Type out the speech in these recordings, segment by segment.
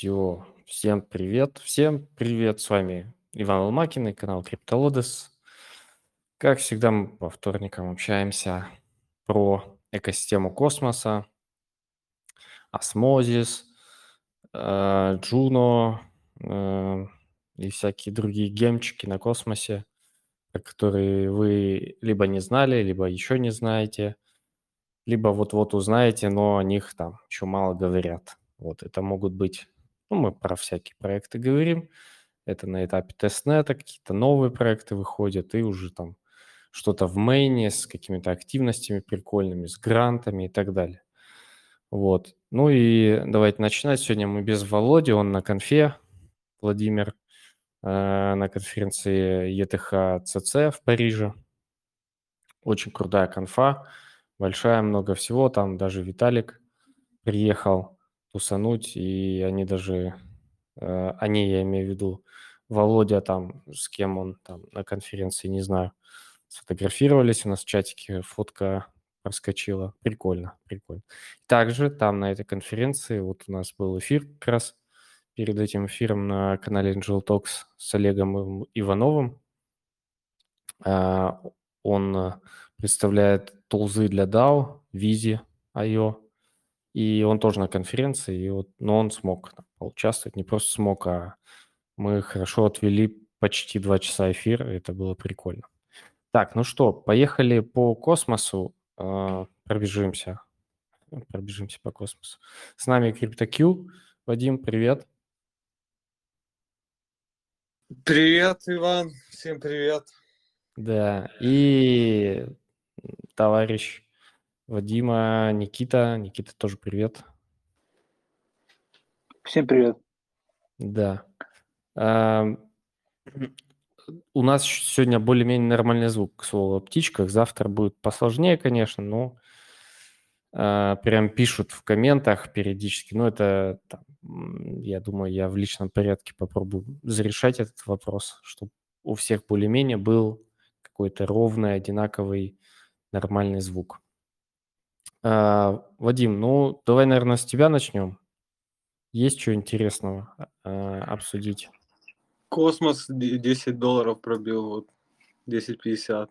Все, всем привет, всем привет, с вами Иван Ломакин и канал CryptoLodes. Как всегда, мы по вторникам общаемся про экосистему космоса, осмозис, э, Джуно э, и всякие другие гемчики на космосе, которые вы либо не знали, либо еще не знаете, либо вот-вот узнаете, но о них там еще мало говорят. Вот это могут быть, ну, мы про всякие проекты говорим, это на этапе тестнета, какие-то новые проекты выходят, и уже там что-то в мейне с какими-то активностями прикольными, с грантами и так далее. Вот. Ну и давайте начинать. Сегодня мы без Володи, он на конфе, Владимир, э, на конференции ETH CC в Париже. Очень крутая конфа, большая, много всего. Там даже Виталик приехал тусануть, и они даже, э, они, я имею в виду, Володя там, с кем он там на конференции, не знаю, сфотографировались у нас в чатике, фотка проскочила. Прикольно, прикольно. Также там на этой конференции вот у нас был эфир как раз перед этим эфиром на канале Angel Talks с Олегом Ивановым. А, он представляет тулзы для DAO, Vizi, IO, и он тоже на конференции, и вот, но он смог там, поучаствовать, не просто смог, а мы хорошо отвели почти два часа эфир, и это было прикольно. Так, ну что, поехали по космосу, э, пробежимся, пробежимся по космосу. С нами CryptoQ. Вадим, привет. Привет, Иван. Всем привет. Да, и товарищ Вадима, Никита. Никита, тоже привет. Всем привет. Да. У нас сегодня более-менее нормальный звук, к слову, о птичках. Завтра будет посложнее, конечно, но э, прям пишут в комментах периодически. Ну, это, там, я думаю, я в личном порядке попробую зарешать этот вопрос, чтобы у всех более-менее был какой-то ровный, одинаковый, нормальный звук. А, Вадим, ну, давай, наверное, с тебя начнем. Есть что интересного а, обсудить? Космос 10 долларов пробил, вот 10.50.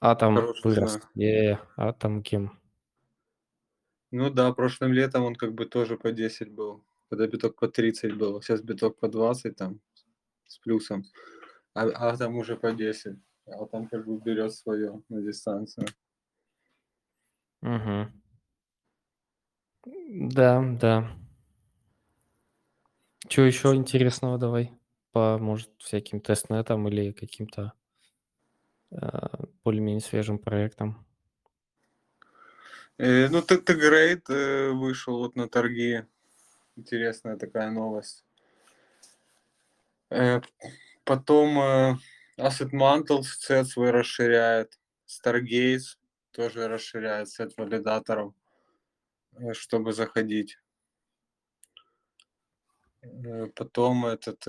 Атом Хороший вырос. Е, атом кем? Ну да, прошлым летом он как бы тоже по 10 был. Когда биток по 30 был. Сейчас биток по 20 там с плюсом. А, а там уже по 10. А там как бы берет свое на дистанцию. Угу. Да, да. Что еще интересного давай? По, может, всяким тестнетам или каким-то э, более-менее свежим проектам? Э, ну, Тегрейд э, вышел вот на торги. Интересная такая новость. Э, потом э, Asset Mantle сет свой расширяет. Stargaze тоже расширяет сет валидаторов, э, чтобы заходить. Э, потом этот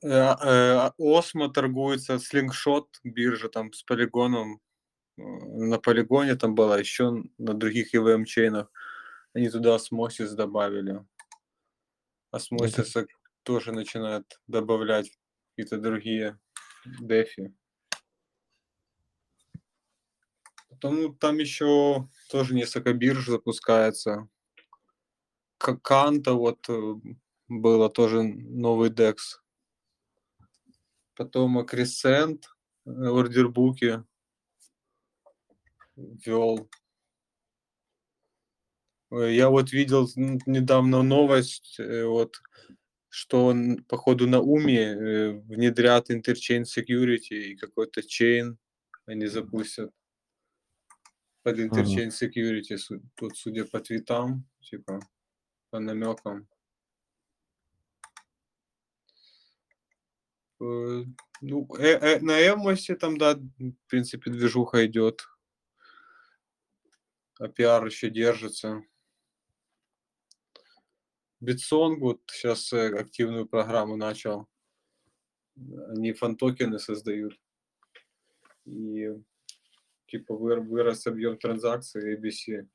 Osmo торгуется, Slingshot биржа там с полигоном. На полигоне там было, еще на других EVM чейнах. Они туда Osmosis добавили. Osmosis тоже начинают добавлять какие-то другие DeFi. Ну, там еще тоже несколько бирж запускается. Канта вот э, было тоже новый DEX. Потом Crescent, э, ордербуки вел. Э, я вот видел недавно новость, вот, что он, походу, на Уме внедрят Interchain Security и какой-то чейн они запустят под Interchain Security, тут, судя по твитам, типа, по намекам. Э, ну, э, э, на Evmos е там, да, в принципе, движуха идет. А пиар еще держится. BitSong вот сейчас активную программу начал. Они фантокены создают. И типа вырос объем транзакций IBC.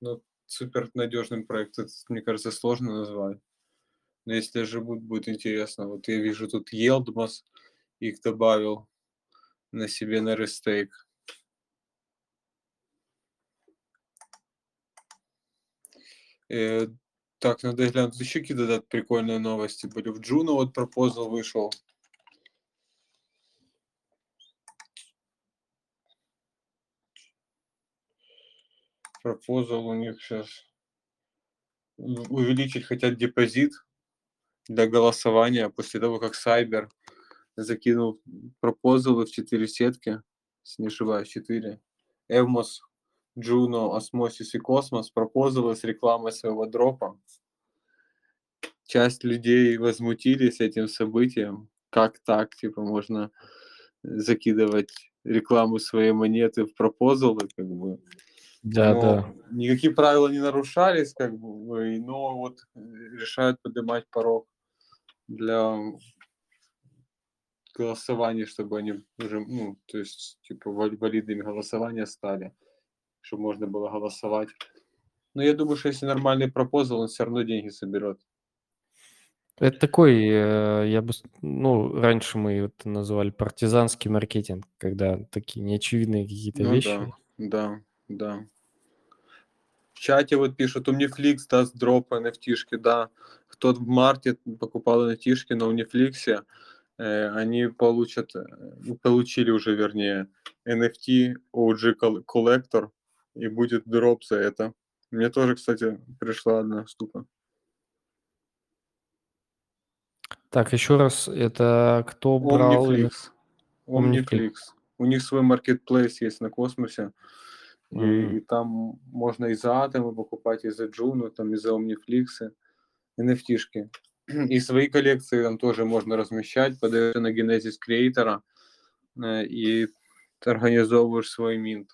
Ну, супер надежным проект, это, мне кажется, сложно назвать. Но если же будет, будет интересно. Вот я вижу тут YieldMos их добавил на себе на restake. Э, так, надо глянуть еще какие-то прикольные новости были. В Джуно вот proposal вышел. Proposal у них сейчас увеличить хотят депозит для голосования после того, как Cyber закинул пропозалы в четыре сетки, если не ошибаюсь, четыре. Evmos, Juno, Osmosis и Космос пропозалы с рекламой своего дропа. Часть людей возмутились этим событием. Как так, типа, можно закидывать рекламу своей монеты в пропозалы, как бы. Да, но да. Никакие правила не нарушались, как бы, но вот решают поднимать порог для голосования, чтобы они уже, ну, то есть, типа, валидными голосования стали, чтобы можно было голосовать. Но я думаю, что если нормальный пропозал, он все равно деньги соберет. Это такой, э, я бы, ну, раньше мы это называли партизанский маркетинг, когда такие неочевидные какие-то ну, вещи. Да, да, да. В чате вот пишут, Omniflix даст дроп NFT-шки, да. Кто в марте покупал NFT-шки на Omniflix, э, они получат, э, ну, получили уже, вернее, NFT OG Collector, и будет дроп за это. Мне тоже, кстати, пришла одна штука. Так, еще раз, это кто брал? Omniflix. Omniflix. У них свой маркетплейс есть на космосе. И, и там можно и за атомы покупать, и за Джуну, там, и за Omniflix, NFT-шки. И свои коллекции там тоже можно размещать, подаешь на Genesis креатора э, и организовываешь свой минт.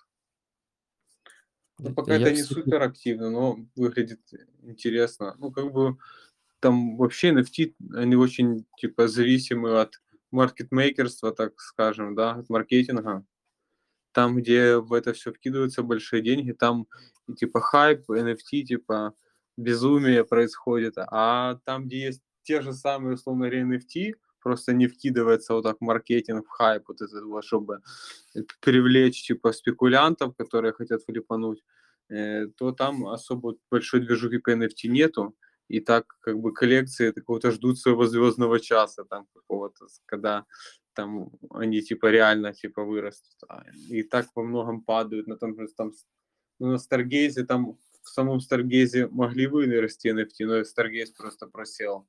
Ну, пока Я, это не кстати... супер активно, но выглядит интересно. Ну, как бы там вообще NFT, они очень, типа, зависимы от маркетмейкерства, так скажем, да, от маркетинга там, где в это все вкидываются большие деньги, там типа хайп, NFT, типа безумие происходит, а там, где есть те же самые, условно говоря, NFT, просто не вкидывается вот так маркетинг, хайп, вот этот вот, чтобы привлечь типа спекулянтов, которые хотят флипануть, э, то там особо большой движухи по NFT нету, и так как бы коллекции какого-то ждут своего звездного часа, там какого-то, когда там они типа реально типа вырастут. А, и так во многом падают. На том же там ну, на Старгейзе там в самом Старгейзе могли вырасти NFT, но Старгейз просто просел.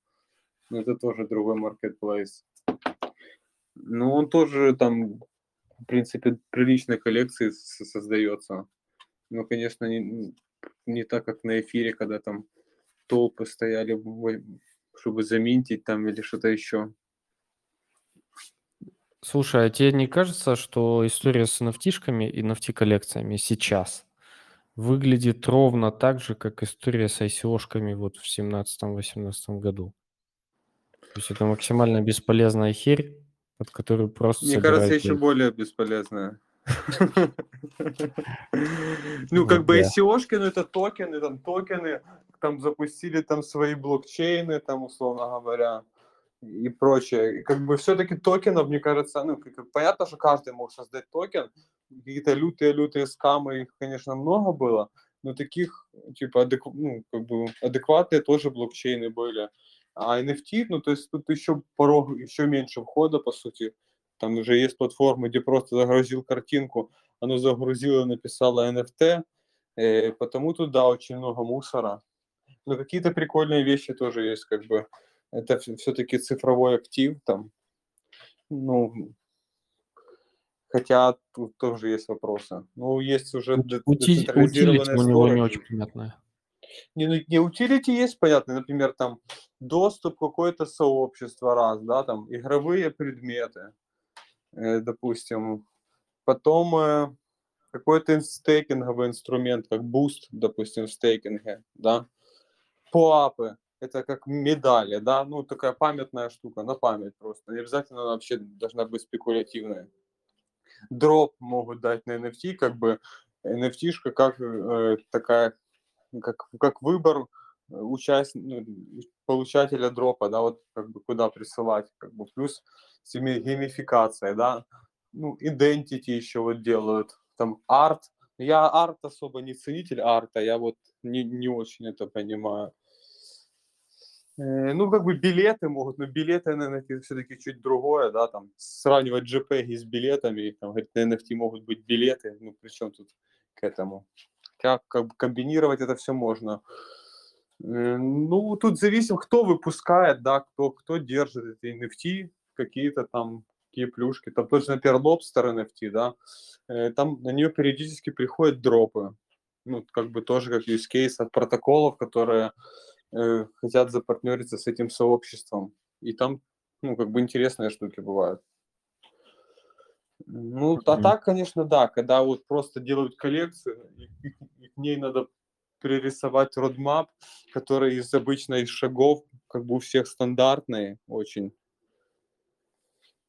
Но это тоже другой маркетплейс. Ну, он тоже там, в принципе, приличной коллекции создается. Но, конечно, не, не так, как на эфире, когда там толпы стояли, чтобы заминтить там или что-то еще. Слушай, а тебе не кажется, что история с nft и NFT-коллекциями сейчас выглядит ровно так же, как история с ICO-шками вот в 17-18 году? То есть это максимально бесполезная херь, под которую просто Мне кажется, еще более бесполезная. Ну, как бы ICO-шки, ну, это токены, там токены, там запустили там свои блокчейны, там, условно говоря, и прочее. И как бы все-таки токенов, мне кажется, ну, понятно, что каждый мог создать токен, какие-то лютые-лютые скамы, их, конечно, много было, но таких, типа, адек... ну, как бы адекватные тоже блокчейны были. А NFT, ну, то есть тут еще порог, еще меньше входа, по сути. Там уже есть платформы, где просто загрузил картинку, оно загрузило, написало NFT, э, потому тут, да, очень много мусора. Но какие-то прикольные вещи тоже есть, как бы это все-таки цифровой актив там. Ну, хотя тут тоже есть вопросы. Ну, есть уже утилити у него не очень понятное. Не, ну, не утилити есть понятно, например, там доступ какое-то сообщество раз, да, там игровые предметы, э, допустим, потом э, какой-то стейкинговый инструмент, как boost, допустим, в стейкинге, да, POAP ы, это как медали, да, ну такая памятная штука, на память просто. Не обязательно она вообще должна быть спекулятивная. Дроп могут дать на NFT, как бы NFT-шка как э, такая как, как выбор участ... ну, получателя дропа, да, вот как бы куда присылать, как бы плюс геймификация, да, ну, identity еще вот делают, там арт, я арт особо не ценитель арта, я вот не, не очень это понимаю. Ну, как бы билеты могут, но билеты, это все-таки чуть другое, да, там, сравнивать JPEG с билетами, там, говорит, на NFT могут быть билеты, ну, при чем тут к этому? Как, как бы комбинировать это все можно. Э, ну, тут зависит, кто выпускает, да, кто, кто держит эти NFT, какие-то там такие плюшки. Там тот же, например, Lobster NFT, да, э, там на нее периодически приходят дропы. Ну, как бы тоже как use case от протоколов, которые э, хотят запартнериться с этим сообществом. И там, ну, как бы интересные штуки бывают. Ну, а так, конечно, да, когда вот просто делают коллекцию, и, и, к ней надо пририсовать родмап, который из обычных шагов, как бы у всех стандартный очень.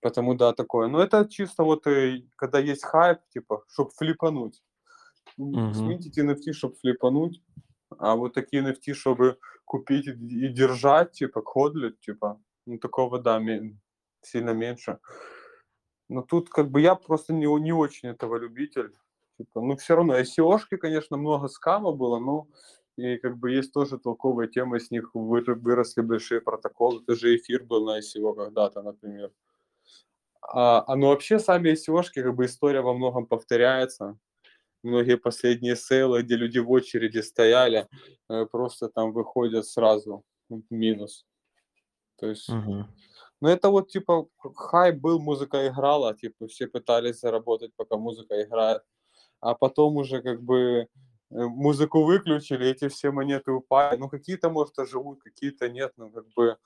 Потому да, такое. Но это чисто вот, э, когда есть хайп, типа, чтобы флипануть. Мгм. Смените NFT, чтобы флипануть, а вот такие NFT, чтобы купить и, держать, типа, ходлить, типа, ну, такого, да, сильно меньше. Но тут, как бы, я просто не, не очень этого любитель. Типа, ну, все равно, ICO-шки, конечно, много скама было, но и как бы есть тоже толковая тема, с них выросли большие протоколы. Даже эфир был на ICO когда-то, например. А, а ну вообще сами ICO-шки, как бы история во многом повторяется. Многие последние сейлы, где люди в очереди стояли, э, просто там выходят сразу в минус. То есть, Мгм. ну это вот типа хайп был, музыка играла, типа все пытались заработать, пока музыка играет. А потом уже как бы э, музыку выключили, эти все монеты упали. Ну какие-то, может, живут, какие-то нет. Ну как бы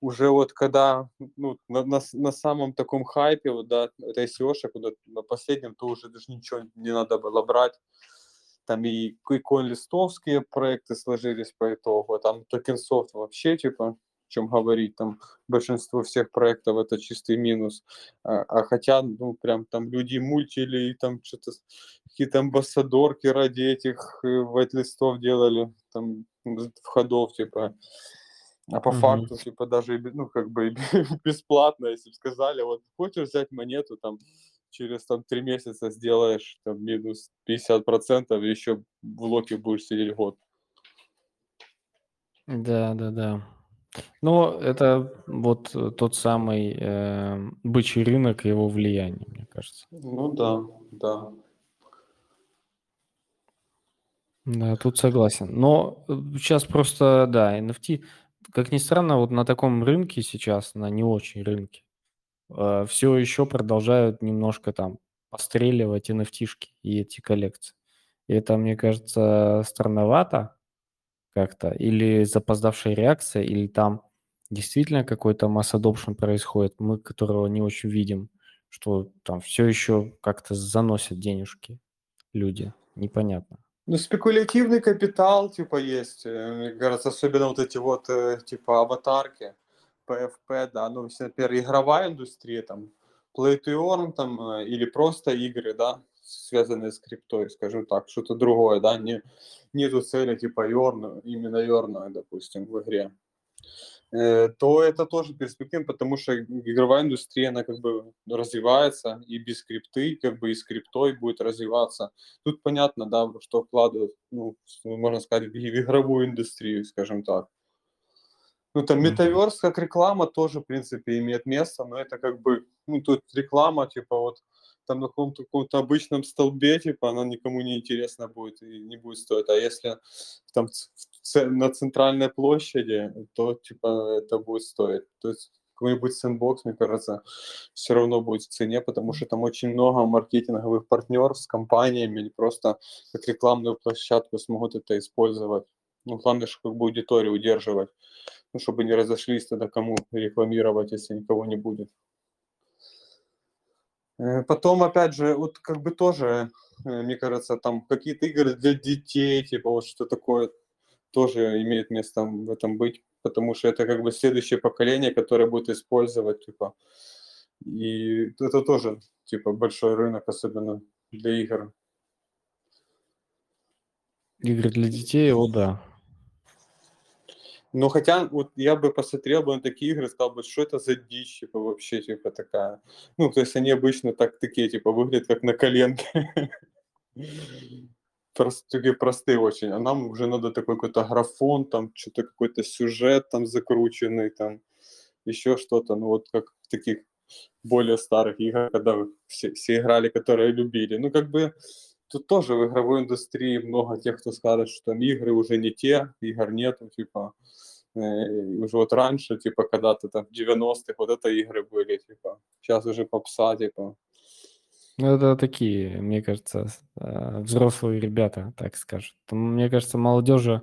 уже вот когда ну, на, на, на самом таком хайпе, вот, да, этой SEO, куда на последнем, то уже даже ничего не надо было брать. Там и CoinList овские проекты сложились по итогу, а там TokenSoft вообще, типа, чем говорить, там большинство всех проектов это чистый минус. А, а хотя, ну, прям там люди мультили, и там что-то какие-то амбассадорки ради этих э, whitelist ов делали, там, входов, типа, а по Мгм. факту, типа, даже, ну, как бы бесплатно, если бы сказали, вот, хочешь взять монету, там, через, там, три месяца сделаешь, там, минус 50%, и еще в локе будешь сидеть год. Да, да, да. Но это вот э, тот самый э, бычий рынок и его влияние, мне кажется. Ну да, да. Да, тут согласен. Но сейчас просто, да, NFT, как ни странно, вот на таком рынке сейчас, на не очень рынке, э, все еще продолжают немножко там постреливать NFT-шки и эти коллекции. И это, мне кажется, странновато как-то. Или запоздавшая реакция, или там действительно какой-то масс adoption происходит, мы которого не очень видим, что там все еще как-то заносят денежки люди. Непонятно. Ну, спекулятивный капитал, типа, есть. э, Мне кажется, особенно вот эти вот, э, типа, аватарки, PFP, да, ну, например, игровая индустрия, там, Play to Earn, там, э, или просто игры, да, связанные с криптой, скажем так, что-то другое, да, не, нету цели, типа, Earn, именно Earn, допустим, в игре. Э, то это тоже перспектива, потому что игровая индустрия, она как бы развивается, и без скрипты, как бы и скриптой будет развиваться. Тут понятно, да, что вкладывают, ну, можно сказать, в игровую индустрию, скажем так. Ну, там метаверс как реклама тоже, в принципе, имеет место, но это как бы, ну, тут реклама, типа, вот, там на каком-то, каком-то обычном столбе, типа, она никому не интересна будет и не будет стоить. А если там на центральной площади, то, типа, это будет стоить. То есть какой-нибудь сэндбокс, мне кажется, все равно будет в цене, потому что там очень много маркетинговых партнеров с компаниями, или просто как рекламную площадку смогут это использовать. Ну, главное, чтобы как бы аудиторию удерживать, ну, чтобы не разошлись тогда, кому рекламировать, если никого не будет. Э, потом, опять же, вот как бы тоже, э, мне кажется, там какие-то игры для детей, типа вот что такое, тоже имеет место в этом быть, потому что это как бы следующее поколение, которое будет использовать, типа, и это тоже, типа, большой рынок, особенно для игр. Игры для детей, о да. Ну, хотя, вот я бы посмотрел бы на такие игры, сказал бы, что это за дичь, типа, вообще, типа, такая. Ну, то есть они обычно так, такие, типа, выглядят как на коленке. Просто такие простые очень. А нам уже надо такой какой-то графон, там, что-то какой-то сюжет там закрученный, там, еще что-то. Ну, вот как в таких более старых играх, когда все, все играли, которые любили. Ну, как бы, тут тоже в игровой индустрии много тех, кто скажет, что там игры уже не те, игр нету, типа, э, уже вот раньше, типа, когда-то там в 90-х вот это игры были, типа, сейчас уже попса, типа. Ну, это такие, мне кажется, э, взрослые ребята, так скажут. Мне кажется, молодежи,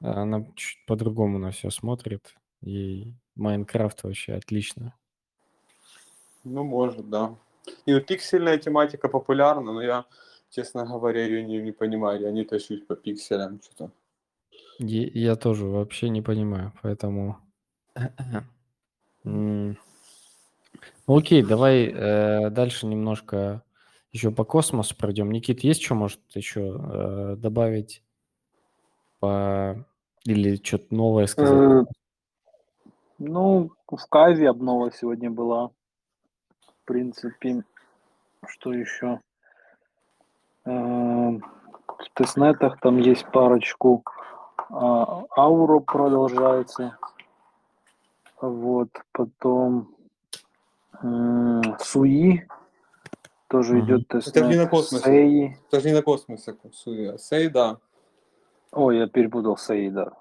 она чуть по-другому на все смотрит, и Майнкрафт вообще отлично. Ну, может, да. И вот пиксельная тематика популярна, но я, честно говоря, ее не, не понимаю. Я не тащусь по пикселям что-то. Я, я тоже вообще не понимаю, поэтому... Окей, давай э, дальше немножко еще по космосу пройдем. Никит, есть что, может, еще э, добавить по... или что-то новое сказать? Э, ну, в Кайве обнова сегодня была. В принципе, что еще? Э, в тестнетах там есть парочку. А, Ауру продолжается. Вот, потом Суи тоже Мгм. идет Это же не на космосе. Сей. Это же не на космосе, Sui. Sei, да. Ой, я перепутал Sei, да.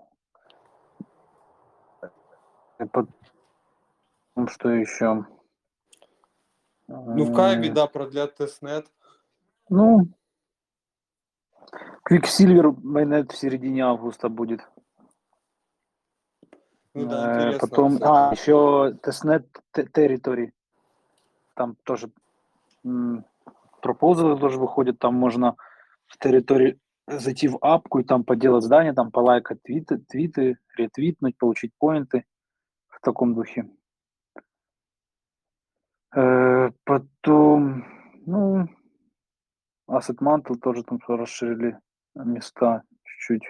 Потом, что еще? Ну, в Kyve, М, да, продлят testnet. Ну, Quicksilver mainnet в середине августа будет. Ну да, Э, интересно. Потом, а, еще testnet Те- Teritori. Там тоже пропозалы тоже выходят. Там можно в территории зайти в апку и там поделать здание, там полайкать твиты, твиты, ретвитнуть, получить поинты в таком духе. Э, Потом, ну, Asset Mantle тоже там расширили места чуть-чуть.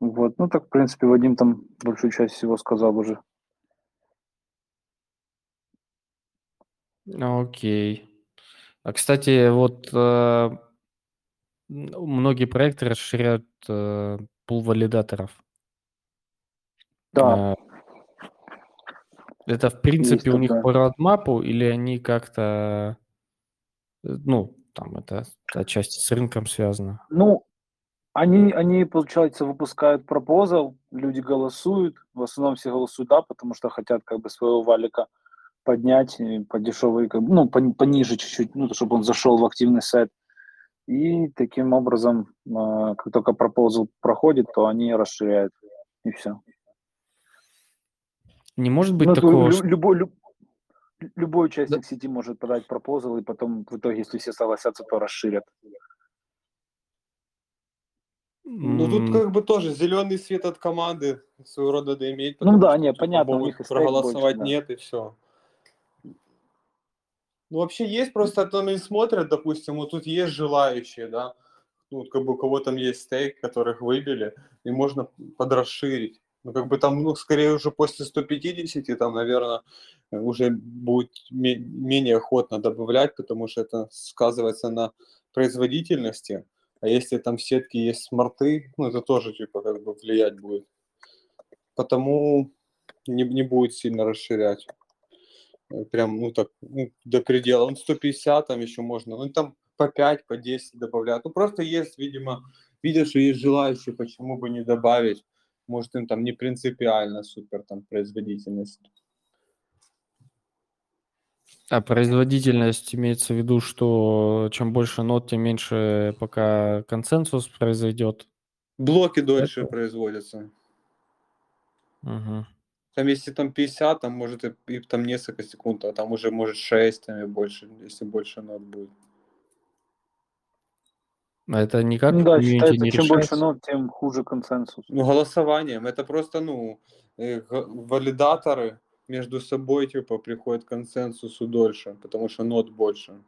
Вот, ну так, в принципе, Вадим там большую часть всего сказал уже. Окей. А, кстати, вот э, м, многие проекты расширяют э, пул валидаторов. Да, Э, Это, в принципе, у них такое. по родмапу или они как-то, э, ну, там это отчасти с рынком связано? Ну, они, они, получается, выпускают пропозал, люди голосуют, в основном все голосуют да, потому что хотят как бы своего валика поднять и по дешевой, как бы, ну, пон- пониже чуть-чуть, ну, чтобы он зашел в активный сет. И таким образом, э, как только пропозал проходит, то они расширяют, и все. Не может быть Ну, такого, лю- любой, люб- любой участник сети может подать пропозал, и потом в итоге, если все согласятся, то расширят. Ну, тут как бы тоже зеленый свет от команды своего рода да иметь. Ну да, что, не, типа, понятно, у могут них и стейк проголосовать больше, да. нет, и все. Ну, вообще есть, просто там и смотрят, допустим, вот тут есть желающие, да, ну, как бы у кого там есть стейк, которых выбили, и можно подрасширить. Ну, как бы там, ну, скорее уже после 150, там, наверное, уже будет ме- менее охотно добавлять, потому что это сказывается на производительности. А если там в сетке есть смарты, ну, это тоже, типа, как бы влиять будет. Потому не, не будет сильно расширять. Э, Прям, ну, так, ну, до предела. Он 150 там еще можно, ну, там по 5, по 10 добавляют. Ну, просто есть, видимо, видят, что есть желающие, почему бы не добавить. Может, им там не принципиально супер там производительность. А производительность имеется в виду, что чем больше нот, тем меньше пока консенсус произойдет. Блоки дольше Это- производятся. Мгм. Там если там 50, там может и, и там несколько секунд, а там уже может 6 там и больше, если больше нот будет. А это никак Ну да, считается, не чем больше решается? нот, тем хуже консенсус. Ну, голосованием. Это просто, ну, э, валидаторы между собой, типа, приходят к консенсусу дольше, потому что нот больше.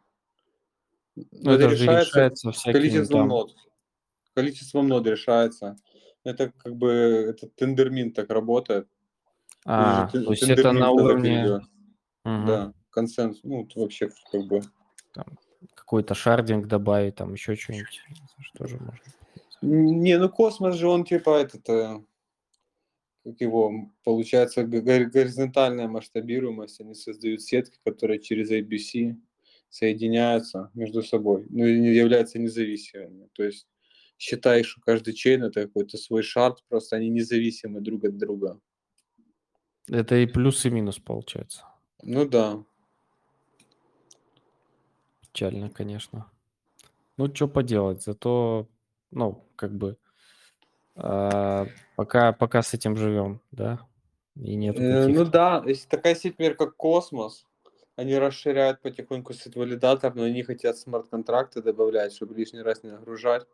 Ну, это же решается всяким количеством там... нод. Количеством нод решается. Это как бы этот тендермин так работает. А, то есть это на уровне Да, консенсус. Ну, вообще как бы... какой-то шардинг добавить, там еще что-нибудь. Что же можно? Не, ну космос же он типа этот, э, как его, получается горизонтальная масштабируемость, они создают сетки, которые через ABC соединяются между собой, ну и являются независимыми. То есть считай, что каждый чейн это какой-то свой шард, просто они независимы друг от друга. Это и плюс, и минус получается. Ну да. Печально, конечно. Ну, что поделать, зато, ну, как бы, а, пока, пока с этим живем, да, и нет Э, ну да, если такая сеть, например, как Космос, они расширяют потихоньку сет валидатор, но они хотят смарт-контракты добавлять, чтобы лишний раз не нагружать.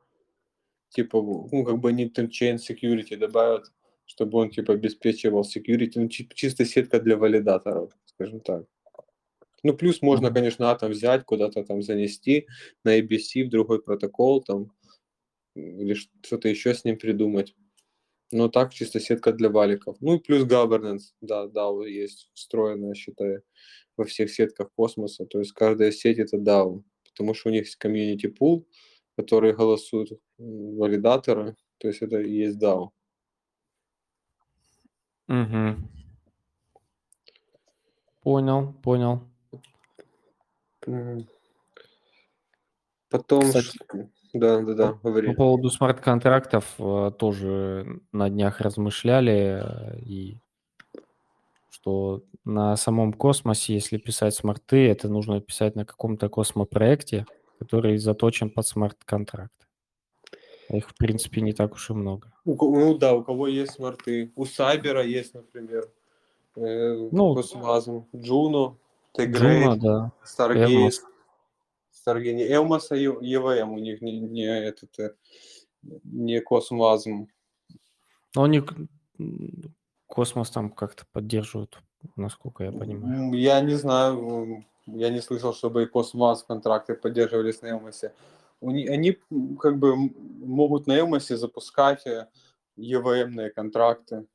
Типа, ну, как бы они chain security добавят, чтобы он, типа, обеспечивал security, ну, чи- чисто сетка для валидаторов, скажем так. Ну, плюс можно, конечно, атом взять, куда-то там занести на ABC в другой протокол, там, или что-то еще с ним придумать. Но так чисто сетка для валиков. Ну и плюс governance, да, DAO есть встроенная, считаю, во всех сетках космоса. То есть каждая сеть это DAO, потому что у них есть комьюнити пул, которые голосуют валидаторы. То есть это и есть DAO. Мгм. Понял, понял. Потом, Кстати, да, да, да, По говори. поводу смарт-контрактов э, тоже на днях размышляли, э, и что на самом космосе, если писать смарты, это нужно писать на каком-то космопроекте, который заточен под смарт-контракт. Их, в принципе, не так уж и много. У ну да, у кого есть смарты. У Cyber а есть, например, э, Ну, CosmWasm, Juno, Juno, Тегрейт, да, Stargaze. Evmos. Старгейт. Не Элмос, а Е- ЕВМ у них не, не этот, э, не Космазм. Но они космос там как-то поддерживают, насколько я понимаю. Я не знаю, я не слышал, чтобы и Космаз контракты поддерживались на Элмосе. Они м, как бы могут на Элмосе запускать э, ЕВМные контракты.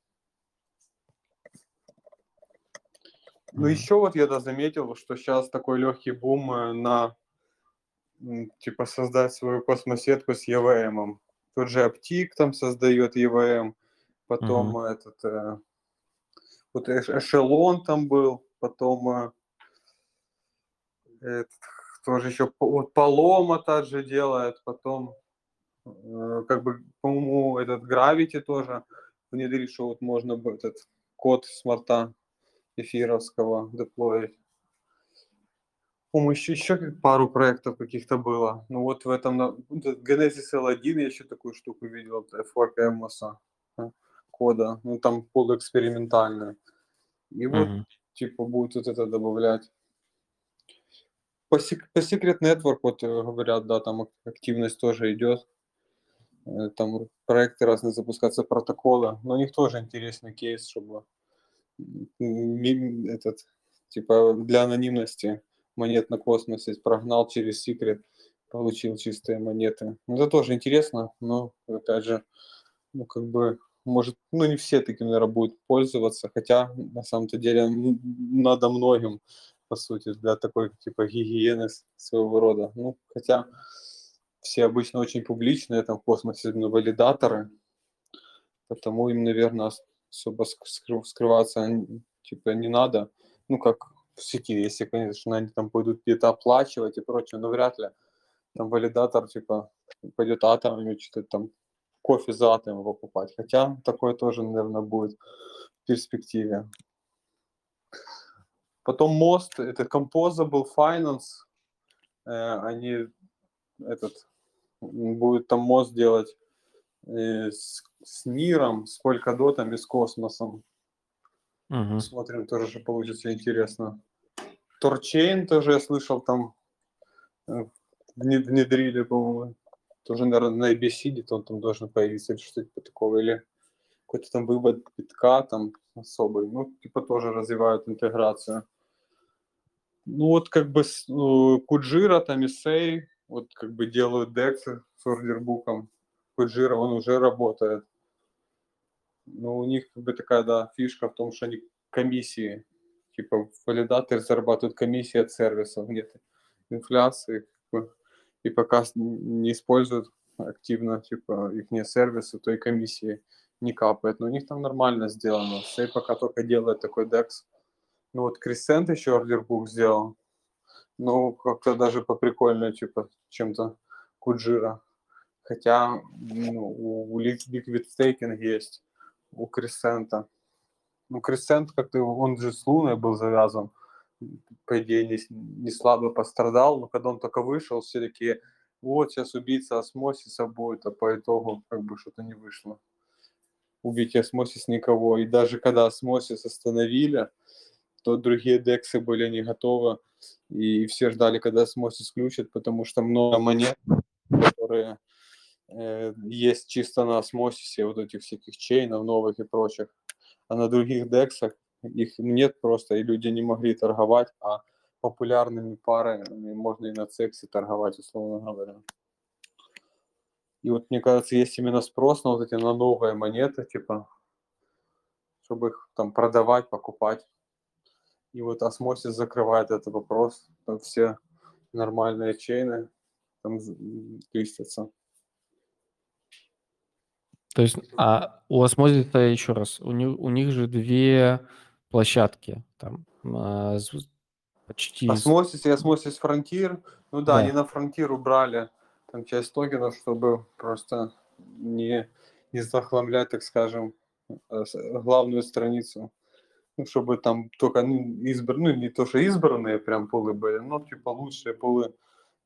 Ну, еще вот я да заметил, что сейчас такой легкий бум э, на типа создать свою космосетку с EVM. Тот же Аптик там создает EVM, потом Мгм. этот э, вот эш- эшелон там был, потом э, этот, тоже еще вот Палома также делает, потом э, как бы, по-моему, этот Gravity тоже внедрили, что вот можно бы этот код смарта эфировского деплоить. По-моему, еще, еще пару проектов каких-то было. Ну вот в этом, Genesis L1 я еще такую штуку видел, это Fork Amos э, кода, ну там полуэкспериментальная. И вот Мгм. типа будет вот это добавлять. По, сек- по Secret Network, вот э, говорят, да, там ак- активность тоже идет. Э, Там проекты разные запускаться, протоколы. Но у них тоже интересный кейс, чтобы этот, типа для анонимности монет на космосе прогнал через Secret, получил чистые монеты. Это тоже интересно, но опять же, ну как бы, может, ну не все таким, наверное, будут пользоваться, хотя на самом-то деле надо многим, по сути, для такой типа гигиены своего рода. Ну, хотя все обычно очень публичные там в космосе, именно валидаторы, потому им, наверное, особо ск- скры- скрываться типа не надо. Ну, как в сети, если, конечно, они там пойдут где-то оплачивать и прочее, но вряд ли там валидатор, типа, пойдет атомами, что-то там кофе за атомы покупать. Хотя такое тоже, наверное, будет в перспективе. Потом мост, это Composable Finance, э, они этот будет там мост делать э, с, с миром, с Polkadot и с космосом. Мгм. Посмотрим, тоже же получится интересно. Торчейн тоже я слышал там э, вне- внедрили, по-моему. Тоже, наверное, на ABC где-то он там должен появиться или что-то типа такого. Или какой-то там вывод битка там особый. Ну, типа тоже развивают интеграцию. Ну вот как бы э, Куджира, там Исей, вот как бы делают DEX с ордербуком. Куджира, он уже работает. Но у них как бы такая, да, фишка в том, что они комиссии, типа валидаторы зарабатывают комиссии от сервисов, где-то инфляции, как бы, и пока не используют активно, типа, их не сервисы, то и комиссии не капает. Но у них там нормально сделано. Все пока только делает такой DEX. Ну вот Crescent еще ордербук сделал. Ну, как-то даже поприкольнее, типа, чем-то Куджира. Хотя ну, у Liquid Staking есть, у Crescent. Ну, Crescent как-то, он же с Луной был завязан. По идее, не, не слабо пострадал, но когда он только вышел, все такие, вот, сейчас убийца осмосиса будет, а по итогу как бы что-то не вышло. Убить осмосис никого. И даже когда осмосис остановили, то другие дексы были не готовы, и все ждали, когда осмосис включат, потому что много монет, которые э, есть чисто на осмосисе, вот этих всяких чейнов новых и прочих, а на других дексах их нет просто, и люди не могли торговать, а популярными парами можно и на сексе торговать, условно говоря. И вот мне кажется, есть именно спрос на вот эти на новые монеты, типа, чтобы их там продавать, покупать. И вот осмосис закрывает этот вопрос. Там все нормальные чейны там листятся. То есть, а у осмозиса еще раз, у них, у них же две площадки, там а, почти... Осмосис и Осмосис Фронтир. Ну да, да, они на Фронтир убрали там часть токенов, чтобы просто не, не захламлять, так скажем, э, главную страницу. Ну, чтобы там только ну, избранные, ну, не то, что избранные прям пулы были, но типа лучшие пулы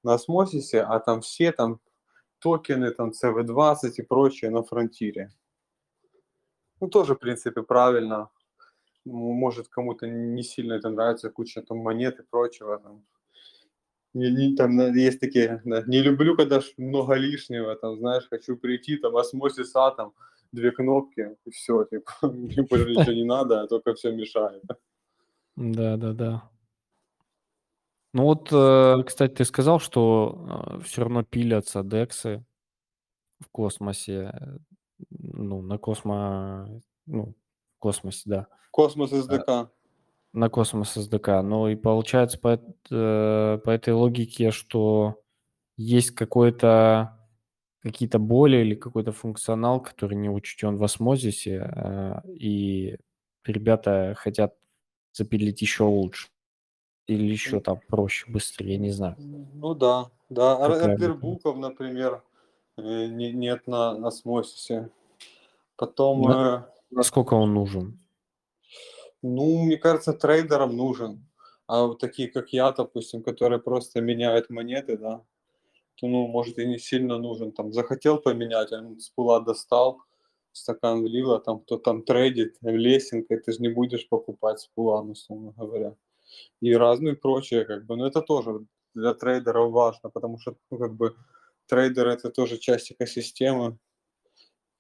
на осмосисе, а там все там токены, там CW20 и прочее на фронтире. Ну, тоже, в принципе, правильно. Может, кому-то не сильно это нравится, куча там монет и прочего. Там. Не, не, там есть такие, да, не люблю, когда много лишнего, там, знаешь, хочу прийти, там, осмосис атом, две кнопки, и все, типа, мне больше ничего не надо, а только все мешает. Да, да, да. Ну вот, э, кстати, ты сказал, что э, все равно пилятся дексы в космосе, э, ну, на космо, ну, в космосе, да. Cosmos SDK. На космос СДК. Ну и получается по, по этой логике, что есть какой-то какие-то боли или какой-то функционал, который не учтен в осмозисе, и ребята хотят запилить еще лучше. Или еще там проще, быстрее, не знаю. Ну да, да. Ордербуков, например, э, не, нет на осмосисе. Потом... На, э, насколько он нужен? Ну, мне кажется, трейдерам нужен. А вот такие, как я, допустим, которые просто меняют монеты, да, ну, может, и не сильно нужен. Там захотел поменять, он с пула достал, стакан влил, а там кто там трейдит, лесенка, ты же не будешь покупать с пула, ну, условно говоря и разные прочие, как бы, но это тоже для трейдеров важно, потому что, ну, как бы, трейдер это тоже часть экосистемы,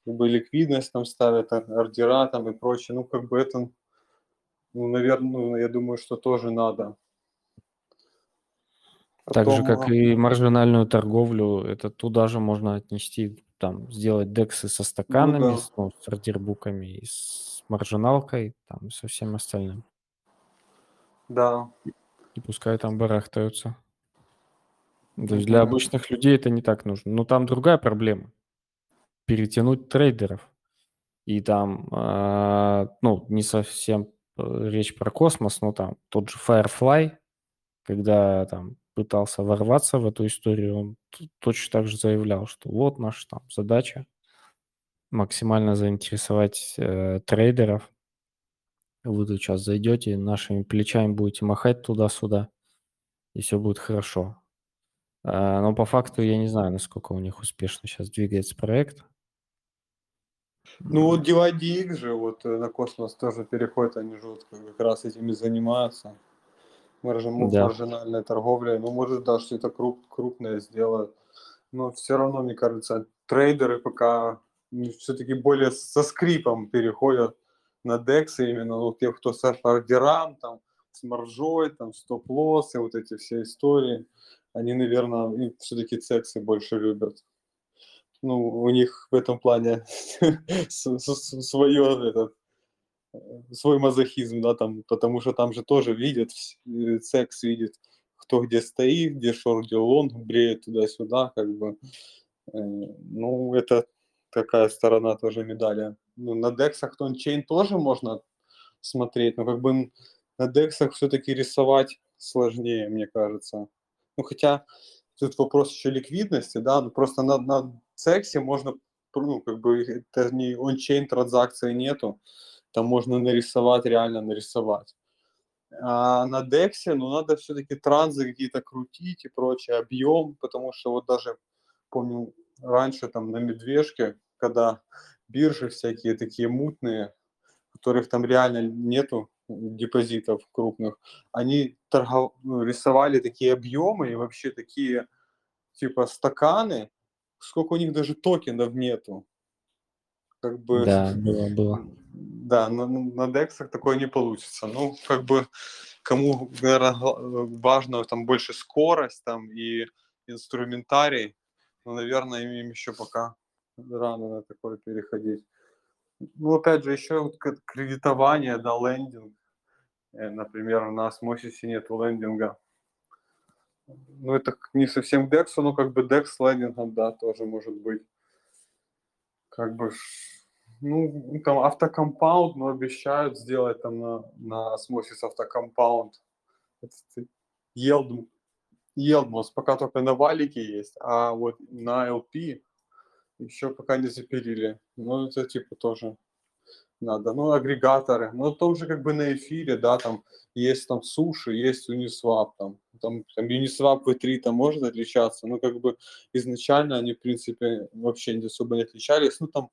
как бы ликвидность там ставят, ордера там и прочее, ну, как бы это, ну, наверное, ну, я думаю, что тоже надо. Так же, как и маржинальную торговлю, это туда же можно отнести, там, сделать дексы со стаканами, ну, да. с, ну, с ордербуками, и с маржиналкой, там, со всем остальным. Да. И пускай там барахтаются. То есть для обычных людей это не так нужно. Но там другая проблема. Перетянуть трейдеров. И там, э, ну, не совсем э, речь про космос, но там тот же Firefly, когда там пытался ворваться в эту историю, он точно так же заявлял, что вот наша там задача максимально заинтересовать э, трейдеров, вы тут сейчас зайдете, нашими плечами будете махать туда-сюда, и все будет хорошо. А, но по факту я не знаю, насколько у них успешно сейчас двигается проект. Ну вот DYDX же вот э, на космос тоже переходит, они же вот как раз этими занимаются. Маржин, да. Маржинальной торговлей. Ну, может, даже что-то круп, крупное сделают. Но все равно, мне кажется, трейдеры пока все-таки более со скрипом переходят на DEX именно, ну, тех, кто с ордерам, там, с маржой, там, стоп-лоссы, вот эти все истории. они, наверное, все-таки цексы больше любят. Ну, у них в этом плане свое этот, свой мазохизм, да, там, потому что там же тоже видят, э, секс видит, кто где стоит, где шорт, где лонг, бреет туда-сюда, как бы. Э, ну, это такая сторона тоже медали. Ну, на дексах тончейн тоже можно смотреть, но как бы на дексах все-таки рисовать сложнее, мне кажется. Ну, хотя тут вопрос еще ликвидности, да, ну, просто на, на сексе можно, ну, как бы, это не ончейн транзакции нету, там можно нарисовать, реально нарисовать. А на дексе, ну, надо все-таки транзы какие-то крутить и прочее, объем, потому что вот даже, помню, раньше там на медвежке, когда биржи всякие такие мутные, которых там реально нету депозитов крупных, они торгов... Ну, рисовали такие объемы и вообще такие типа стаканы, сколько у них даже токенов нету. Как бы... Да, было, было. Да, на, на дексах такое не получится. Ну, как бы кому, наверное, важно там больше скорость там и инструментарий, ну, наверное, им еще пока рано на такое переходить. Ну, опять же, еще вот кредитование, да, лендинг. Э, например, на осмосисе нет лендинга. Ну, это не совсем DEX, но как бы DEX лендингом, да, тоже может быть. Как бы, ну, там автокомпаунд, но обещают сделать там на, на осмосис автокомпаунд. Yield, Yield пока только на валике есть, а вот на LP еще пока не запилили. Ну, это типа тоже надо. Ну, агрегаторы. Ну, том же как бы на эфире, да, там есть там суши, есть Uniswap, там, там, там Uniswap V3 там может отличаться, но как бы изначально они, в принципе, вообще не особо не отличались. Ну, там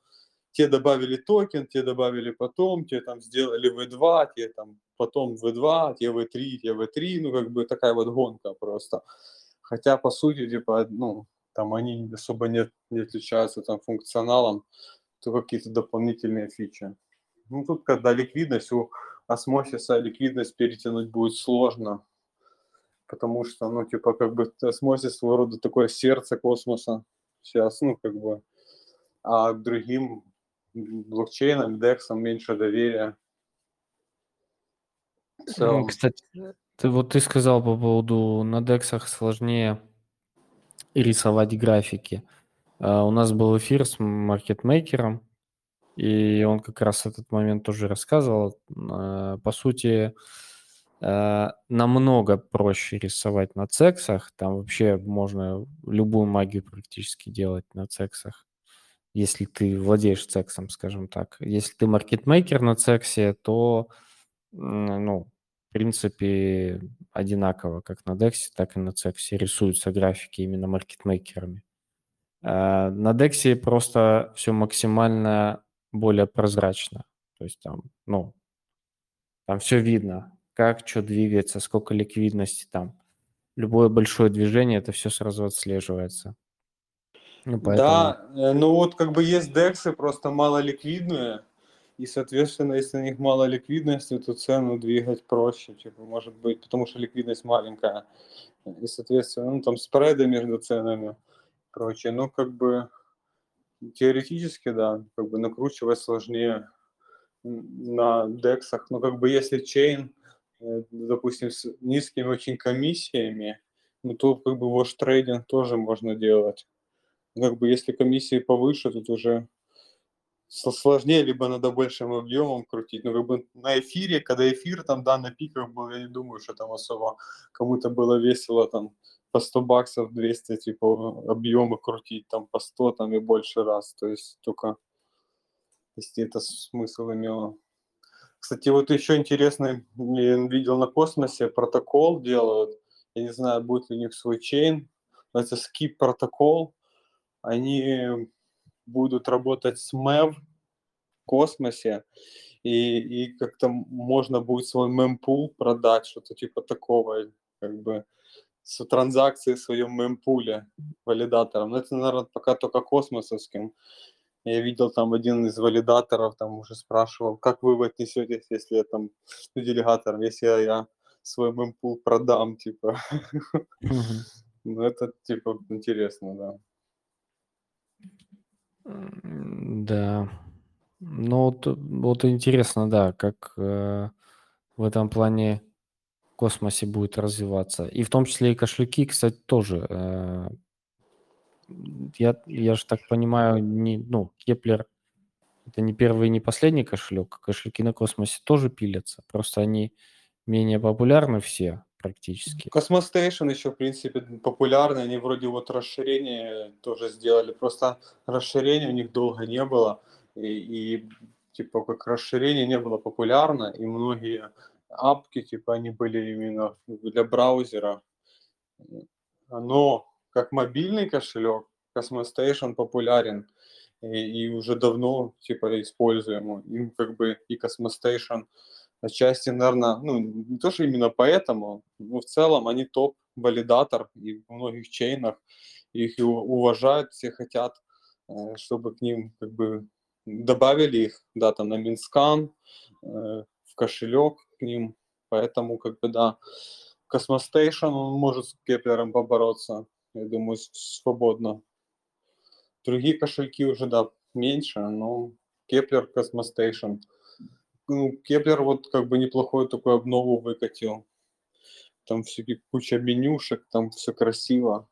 те добавили токен, те добавили потом, те там сделали V2, те там потом V2, те V3, те V3, ну, как бы такая вот гонка просто. Хотя, по сути, типа, ну, там они особо не, не отличаются там функционалом, то какие-то дополнительные фичи. Ну, тут, когда ликвидность, у осмосиса ликвидность перетянуть будет сложно, потому что, ну, типа, как бы осмосис своего рода такое сердце космоса сейчас, ну, как бы, а к другим блокчейнам, дексам меньше доверия. So. Ну, кстати, ты вот ты сказал по поводу на дексах сложнее рисовать графики. Uh, у нас был эфир с маркетмейкером, и он как раз этот момент тоже рассказывал. Э, по сути, э, намного проще рисовать на цексах. Там вообще можно любую магию практически делать на цексах, если ты владеешь цексом, скажем так. Если ты маркетмейкер на цексе, то, ну, в принципе, одинаково, как на дексе, так и на цексе рисуются графики именно маркетмейкерами. Э, на дексе просто все максимально более прозрачно. То есть там, ну, там все видно, как что двигается, сколько ликвидности там. Любое большое движение, это все сразу отслеживается. Ну, поэтому... Да, э, ну вот как бы есть дексы, просто мало ликвидные, и, соответственно, если на них мало ликвидности, то цену двигать проще, типа, может быть, потому что ликвидность маленькая. И, соответственно, ну, там спреды между ценами, прочее. Ну, как бы, Теоретически, да, как бы накручивать сложнее на дексах. Но как бы если чейн, э, допустим, с низкими очень комиссиями, ну то как бы ваш трейдинг тоже можно делать. Как бы если комиссии повыше, тут уже сложнее, либо надо большим объемом крутить. Но как бы на эфире, когда эфир там, да, на пиках был, я не думаю, что там особо кому-то было весело там по 100 баксов 200 типа объемы крутить там по 100 там и больше раз. То есть только если это смысл имело. Кстати вот еще интересный я видел на космосе протокол делают. Я не знаю будет ли у них свой чейн но это skip протокол они будут работать с MEV в космосе и, и как-то можно будет свой мемпул продать, что-то типа такого, как бы с транзакцией в своем мемпуле валидатором. Но это, наверное, пока только космосовским. Я видел там один из валидаторов, там уже спрашивал, как вы отнесетесь, если я там делегатором, если я, я свой mempool продам, типа. Ну, это, типа, интересно, да. Да. Ну, вот, вот интересно, да, как э, в этом плане космосе будет развиваться. И в том числе и кошельки, кстати, тоже. Э, я, я же так понимаю, не, ну, Keplr это не первый и не последний кошелек. Кошельки на космосе тоже пилятся. Просто они менее популярны все практически. Station еще, в принципе, популярны. Они вроде вот расширение тоже сделали. Просто расширения у них долго не было. И, и типа как расширение не было популярно. И многие апки, типа, они были именно для браузера. Но как мобильный кошелек Station популярен и, и уже давно типа используем. Им как бы и Cosmos Station отчасти, наверное, ну, не то, что именно поэтому, но в целом они топ-валидатор и в многих чейнах. Их уважают, все хотят, э, чтобы к ним как бы добавили их, да, там на Mintscan, э, в кошелек к ним, поэтому как бы, да, Station, он может с Keplr ом побороться, я думаю, свободно. Другие кошельки уже, да, меньше, но Keplr, Station – ну, Keplr вот как бы неплохую такую обнову выкатил. Там все куча менюшек, там все красиво.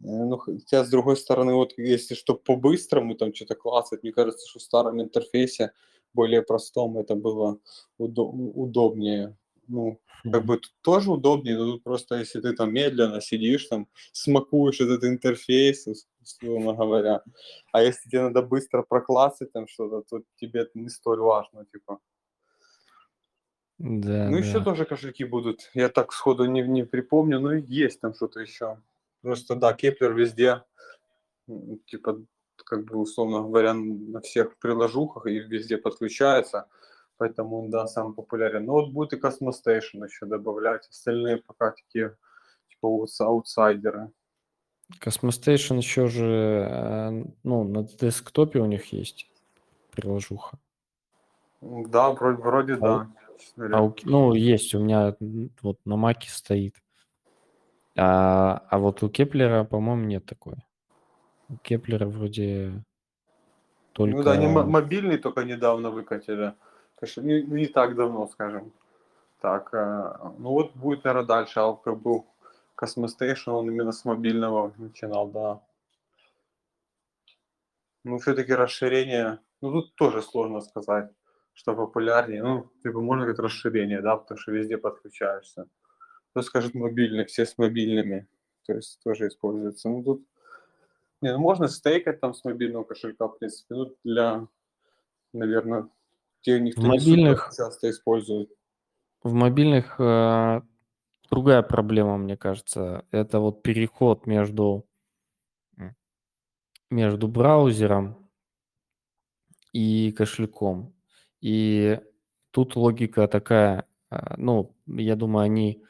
Э, ну, хотя, с другой стороны, вот если что по-быстрому там что-то классать, мне кажется, что в старом интерфейсе, более простом, это было удо- удобнее ну, как бы тут тоже удобнее, но тут просто если ты там медленно сидишь, там, смакуешь этот интерфейс, условно говоря, а если тебе надо быстро проклассать там что-то, то тебе это не столь важно, типа. Да, ну, да. еще тоже кошельки будут. Я так сходу не, не припомню, но есть там что-то еще. Просто, да, Keplr везде, типа, как бы, условно говоря, на всех приложухах и везде подключается поэтому он, да, самый популярен. Но вот будет и Station еще добавлять, остальные пока такие, типа, аутсайдеры. Station еще же, э, ну, на десктопе у них есть приложуха. Да, вроде, вроде а, да. А, ну, есть, у меня вот на Маке стоит. А, а вот у Кеплера, по-моему, нет такой. У Кеплера вроде только... Ну да, они мобильный только недавно выкатили конечно, не, не так давно, скажем так. Э, ну вот будет, наверное, дальше. А как был Cosmos Station, он именно с мобильного начинал, да. Ну, все-таки расширение, ну, тут тоже сложно сказать, что популярнее. Ну, типа, можно говорить расширение, да, потому что везде подключаешься. Кто скажет мобильный, все с мобильными, то есть тоже используется. Ну, тут, не, ну, можно стейкать там с мобильного кошелька, в принципе, ну, для, наверное, те никто в мобильных, не часто использует. В мобильных э, другая проблема, мне кажется, это вот переход между, между браузером и кошельком. И тут логика такая, э, ну, я думаю, они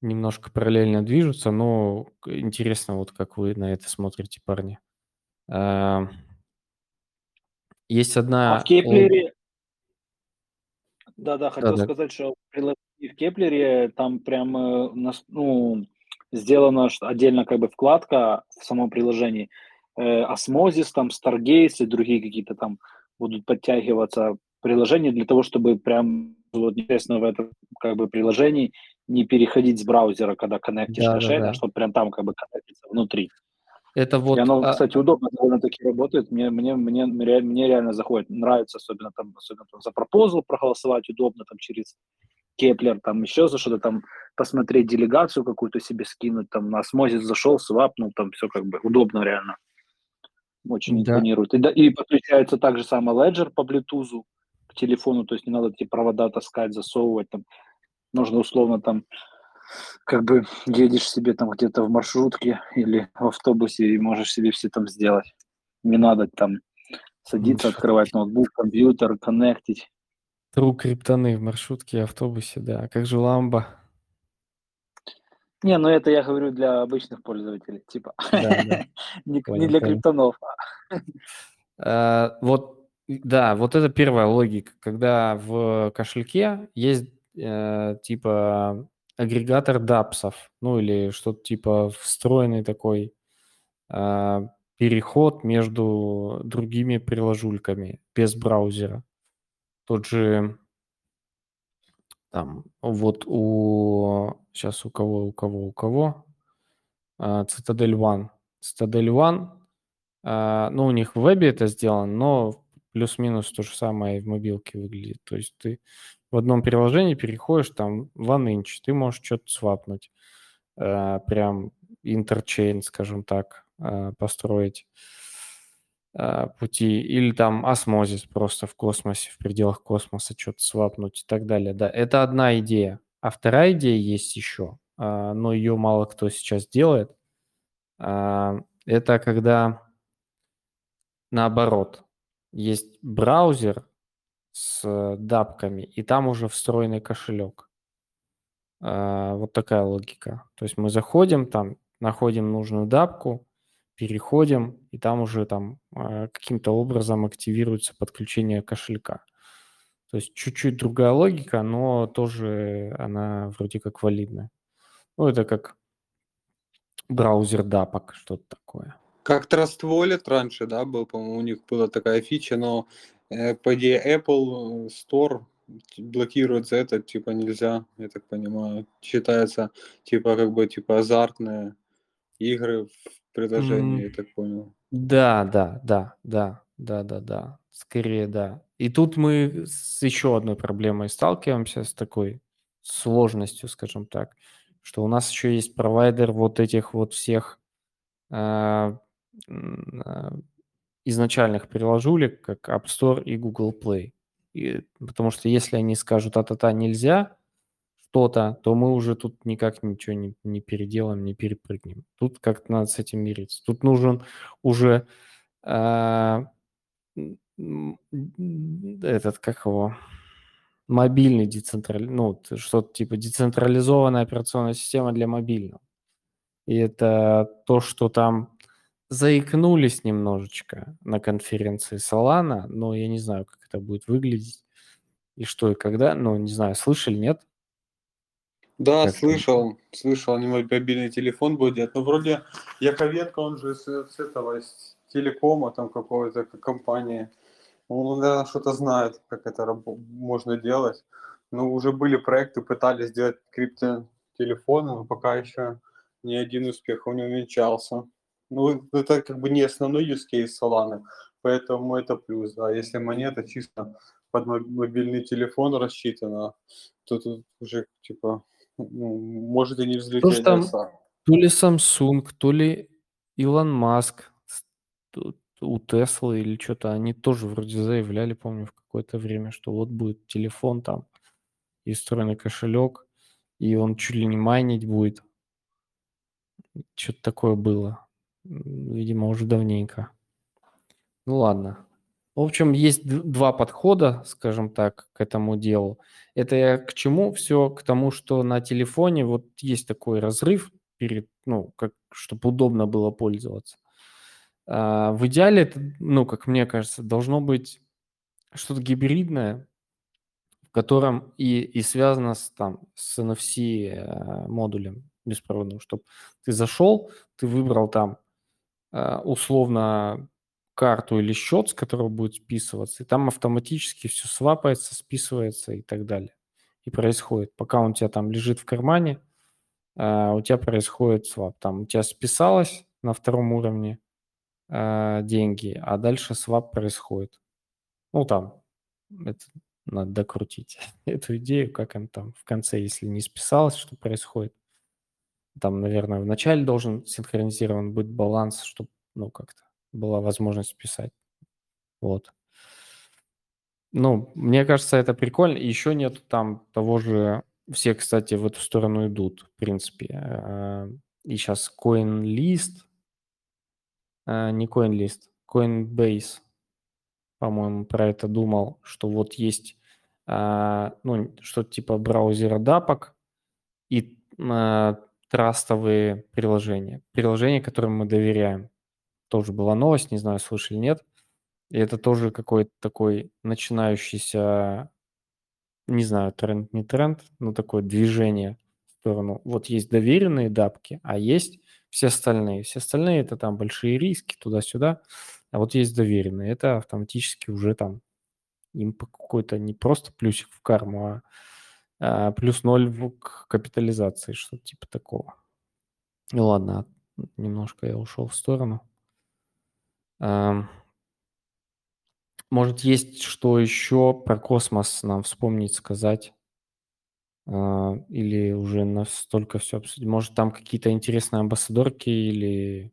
немножко параллельно движутся, но интересно, вот как вы на это смотрите, парни. Э, есть одна... А в Keplr е, да-да, хотел Да-да. сказать, что в Keplr е там прям э, ну, сделана отдельно как бы вкладка в самом приложении. Э, Osmosis, там, Stargaze и другие какие-то там будут подтягиваться приложения для того, чтобы прям вот непосредственно в этом как бы приложении не переходить с браузера, когда коннектишь Да, кошель, да, а да. чтобы прям там как бы коннектиться внутри. Это вот... И оно, а, кстати, удобно довольно-таки работает. Мне, мне, мне, мне, мне реально заходит, нравится, особенно там, особенно там за proposal проголосовать удобно, там через Keplr, там еще за что-то там посмотреть делегацию какую-то себе скинуть, там на Osmosis зашел, свапнул, там все как бы удобно реально. Очень Да. импонирует. И, да, и подключается также самый Ledger по Bluetooth к телефону, то есть не надо эти провода таскать, засовывать там. Можно условно там как бы едешь себе там где-то в маршрутке или в автобусе и можешь себе все там сделать. Не надо там садиться, открывать ноутбук, компьютер, коннектить. Тру криптоны в маршрутке и автобусе, да. Как же ламба? Не, ну это я говорю для обычных пользователей, типа. Да, да. не, для понял. криптонов. А, вот, да, вот это первая логика, когда в кошельке есть э, типа агрегатор дапсов, ну или что-то типа встроенный такой а, переход между другими приложульками без браузера. Тот же там вот у сейчас у кого у кого у кого а, Citadel One. Citadel One, а, ну у них в вебе это сделано, но плюс-минус то же самое и в мобилке выглядит. То есть ты в одном приложении переходишь там в OneInch, ты можешь что-то свапнуть, э, прям интерчейн, скажем так, э, построить э, пути, или там осмозис просто в космосе, в пределах космоса что-то свапнуть и так далее. Да, это одна идея. А вторая идея есть еще, но ее мало кто сейчас делает. Это когда наоборот, есть браузер с дапками, и там уже встроенный кошелек. А, вот такая логика. То есть мы заходим, там находим нужную дапку, переходим, и там уже там а, каким-то образом активируется подключение кошелька. То есть чуть-чуть другая логика, но тоже она вроде как валидная. Ну, это как браузер дапок, что-то такое. Как Trust Wallet раньше, да, был, по-моему, у них была такая фича, но э, по идее Apple Store блокирует за это, типа нельзя, я так понимаю. Считается, типа, как бы, типа азартные игры в приложении, mm. я так понял. Да, да, да, да, да, да, да, скорее да. И тут мы с еще одной проблемой сталкиваемся, с такой сложностью, скажем так, что у нас еще есть провайдер вот этих вот всех э, э, изначальных приложулек, как App Store и Google Play. И, потому что если они скажут а-та-та нельзя что-то, то мы уже тут никак ничего не, не переделаем, не перепрыгнем. Тут как-то надо с этим мириться. Тут нужен уже э, этот, как его, мобильный децентраль, ну, что-то типа децентрализованная операционная система для мобильного. И это то, что там заикнулись немножечко на конференции Solana, но я не знаю, как это будет выглядеть и что и когда. Ну, не знаю, слышали, нет? Да, как слышал, это? слышал, они мобильный телефон будет, но вроде Яковенко, он же с, с этого, с телекома, там какой-то компании, он, наверное, что-то знает, как это можно делать. Но уже были проекты, пытались сделать криптотелефоны, но пока еще ни один успех не увенчался. Ну, это как бы не основной use case Solana, поэтому это плюс, да. Если монета чисто под мобильный телефон рассчитана, то тут уже, типа, ну, может и не взлететь. Что там, то ли Samsung, то ли Илон Маск, у Теслы или что-то, они тоже вроде заявляли, помню, в какое-то время, что вот будет телефон там и встроенный кошелек, и он чуть ли не майнить будет. Что-то такое было. Видимо, уже давненько. Ну ладно. В общем, есть два подхода, скажем так, к этому делу. Это я к чему? Все к тому, что на телефоне вот есть такой разрыв перед, ну, как, чтобы удобно было пользоваться. А, в идеале это, ну, как мне кажется, должно быть что-то гибридное, в котором и, и связано с, там, с NFC э, модулем беспроводным, чтобы ты зашел, ты выбрал там условно карту или счет, с которого будет списываться, и там автоматически все свапается, списывается и так далее. И происходит. Пока он у тебя там лежит в кармане, э, у тебя происходит свап. Там у тебя списалось на втором уровне э, деньги, а дальше свап происходит. Ну, там, это надо докрутить эту идею, как он там в конце, если не списалось, что происходит. Там, наверное, в начале должен синхронизирован быть баланс, чтобы, ну, как-то была возможность писать. Вот. Ну, мне кажется, это прикольно. еще нет там того же... Все, кстати, в эту сторону идут, в принципе. А, и сейчас CoinList, а, не CoinList, Coinbase, по-моему, про это думал, что вот есть, а, ну, что-то типа браузера дапок, и трастовые приложения. Приложения, которым мы доверяем. Тоже была новость, не знаю, слышали, нет. И это тоже какой-то такой начинающийся, не знаю, тренд, не тренд, но такое движение в сторону. Вот есть доверенные дапки, а есть все остальные. Все остальные это там большие риски туда-сюда, а вот есть доверенные. Это автоматически уже там им какой-то не просто плюсик в карму, а, а плюс ноль в к капитализации, что-то типа такого. Ну ладно, немножко я ушел в сторону. Может, есть что еще про космос нам вспомнить, сказать? А, или уже настолько все обсудили? Может, там какие-то интересные амбассадорки или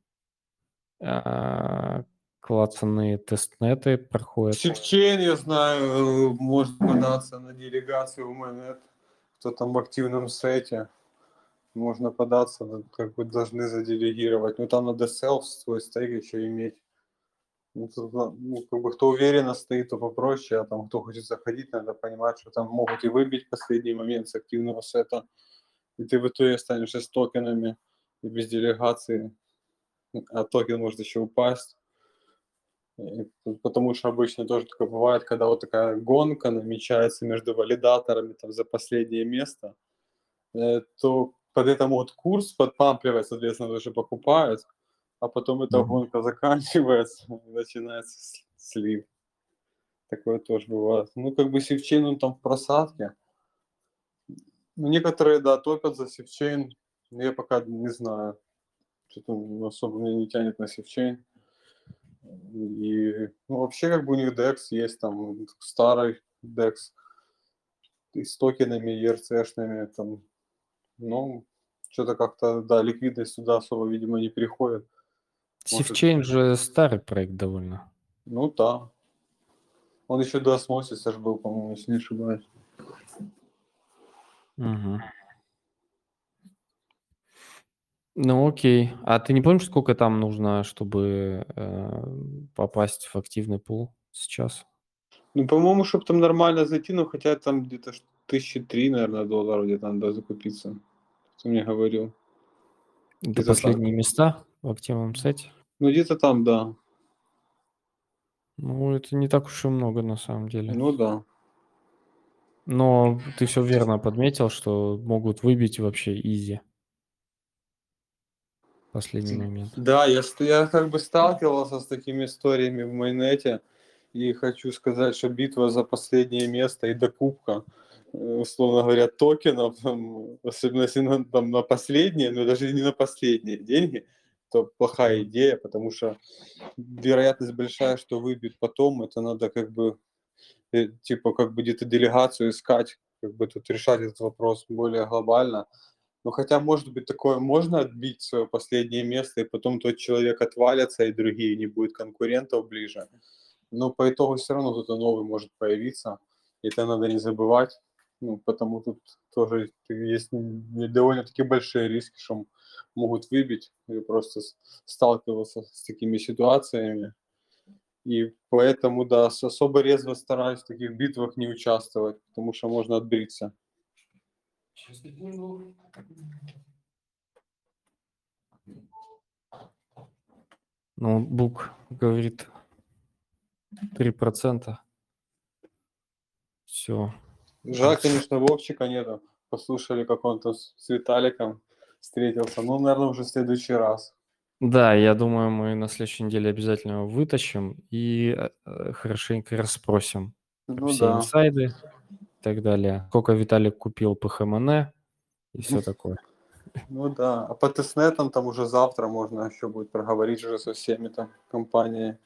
а, клацанные тестнеты проходят? Севчейн, я знаю, может податься на делегацию в mainnet, кто там в активном сете. Можно податься, как бы должны заделегировать. Но там надо self свой stake еще иметь. Ну, ну, как бы кто уверенно стоит, то попроще, а там кто хочет заходить, надо понимать, что там могут и выбить последний момент с активного сета, и ты в итоге останешься с токенами и без делегации, а токен может еще упасть. Потому что обычно тоже такое бывает, когда вот такая гонка намечается между валидаторами там, за последнее место, э, то под это могут курс подпампливать, соответственно, тоже покупают, а потом эта mm-hmm. гонка заканчивается, начинается слив. Такое тоже бывает. Ну, как бы севчейн, он там в просадке. Ну, некоторые, да, топят за севчейн. Я пока не знаю. Что-то особо меня не тянет на севчейн. И, ну, вообще, как бы у них DEX есть там старый DEX и с токенами, ERC-шными, там, ну, что-то как-то, да, ликвидность сюда особо, видимо, не приходит. Сифчейн же старый проект довольно. Ну да. Он еще до осмосиса был, по-моему, если не ошибаюсь. Угу. Ну окей. А ты не помнишь, сколько там нужно, чтобы э, попасть в активный пул сейчас? Ну, по-моему, чтобы там нормально зайти, ну, хотя там где-то тысячи три, наверное, долларов где-то надо закупиться. Кто мне говорил. Это последние места? в активном сете? Ну, где-то там, да. Ну, это не так уж и много на самом деле. Ну да. Но ты все верно подметил, что могут выбить вообще изи. Последний момент. Да, я, я как бы сталкивался с такими историями в майнете. И хочу сказать, что битва за последнее место и докупка, э, условно говоря, токенов, там, особенно если на, там, на последние, но даже не на последние деньги – то плохая идея, потому что вероятность большая, что выбьют потом, это надо как бы э, типа как бы где-то делегацию искать, как бы тут решать этот вопрос более глобально. Но хотя, может быть, такое можно отбить свое последнее место, и потом тот человек отвалится, и другие не будет конкурентов ближе. Но по итогу все равно кто-то новый может появиться. И это надо не забывать. Ну, потому тут тоже есть довольно-таки большие риски, что могут выбить или просто сталкиваться с такими ситуациями. И поэтому, да, особо резво стараюсь в таких битвах не участвовать, потому что можно отбриться. Ноутбук говорит 3%. Все. Жаль, конечно, Вовчика нету. Послушали, как он там с Виталиком встретился. Ну, наверное, уже в следующий раз. Да, я думаю, мы на следующей неделе обязательно его вытащим и э, хорошенько расспросим ну, все да. инсайды и так далее. Сколько Виталик купил по ХМН и все такое. Ну да, а по тестнетам там уже завтра можно еще будет проговорить уже со всеми там компаниями.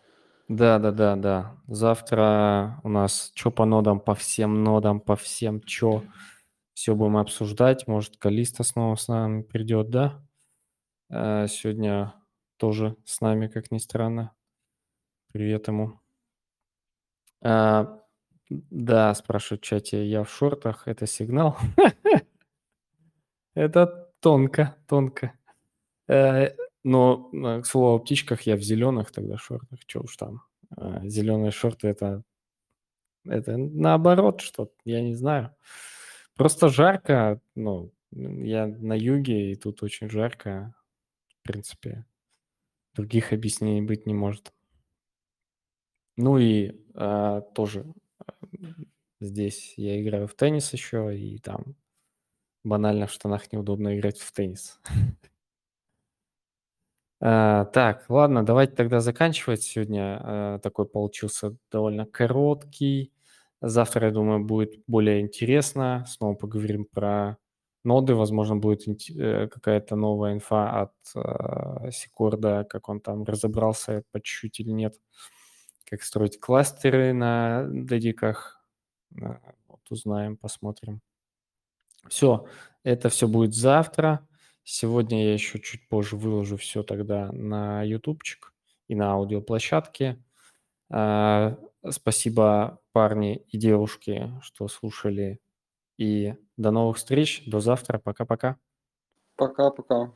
Да, да, да, да. Завтра у нас что по нодам, по всем нодам, по всем что. Все будем обсуждать. Может, Калиста снова с нами придет, да? А сегодня тоже с нами, как ни странно. Привет ему. А, да, спрашивают в чате, я в шортах, это сигнал? Это тонко, тонко. Э, но, э, к слову, о птичках я в зеленых тогда шортах, что уж там. А, Зеленые шорты это, это наоборот что я не знаю. Просто жарко, ну, я на юге, и тут очень жарко. В принципе, других объяснений быть не может. Ну и а, тоже здесь я играю в теннис еще, и там банально в штанах неудобно играть в теннис. А, так, ладно, давайте тогда заканчивать. Сегодня а, такой получился довольно короткий. Завтра, я думаю, будет более интересно. Снова поговорим про ноды. Возможно, будет э, какая-то новая инфа от э, Сикорда, как он там разобрался по чуть-чуть или нет. Как строить кластеры на дедиках. Вот узнаем, посмотрим. Все, это все будет завтра. Сегодня я еще чуть позже выложу все тогда на ютубчик и на аудиоплощадке. А, спасибо, парни и девушки, что слушали. И до новых встреч. До завтра. Пока-пока. Пока-пока.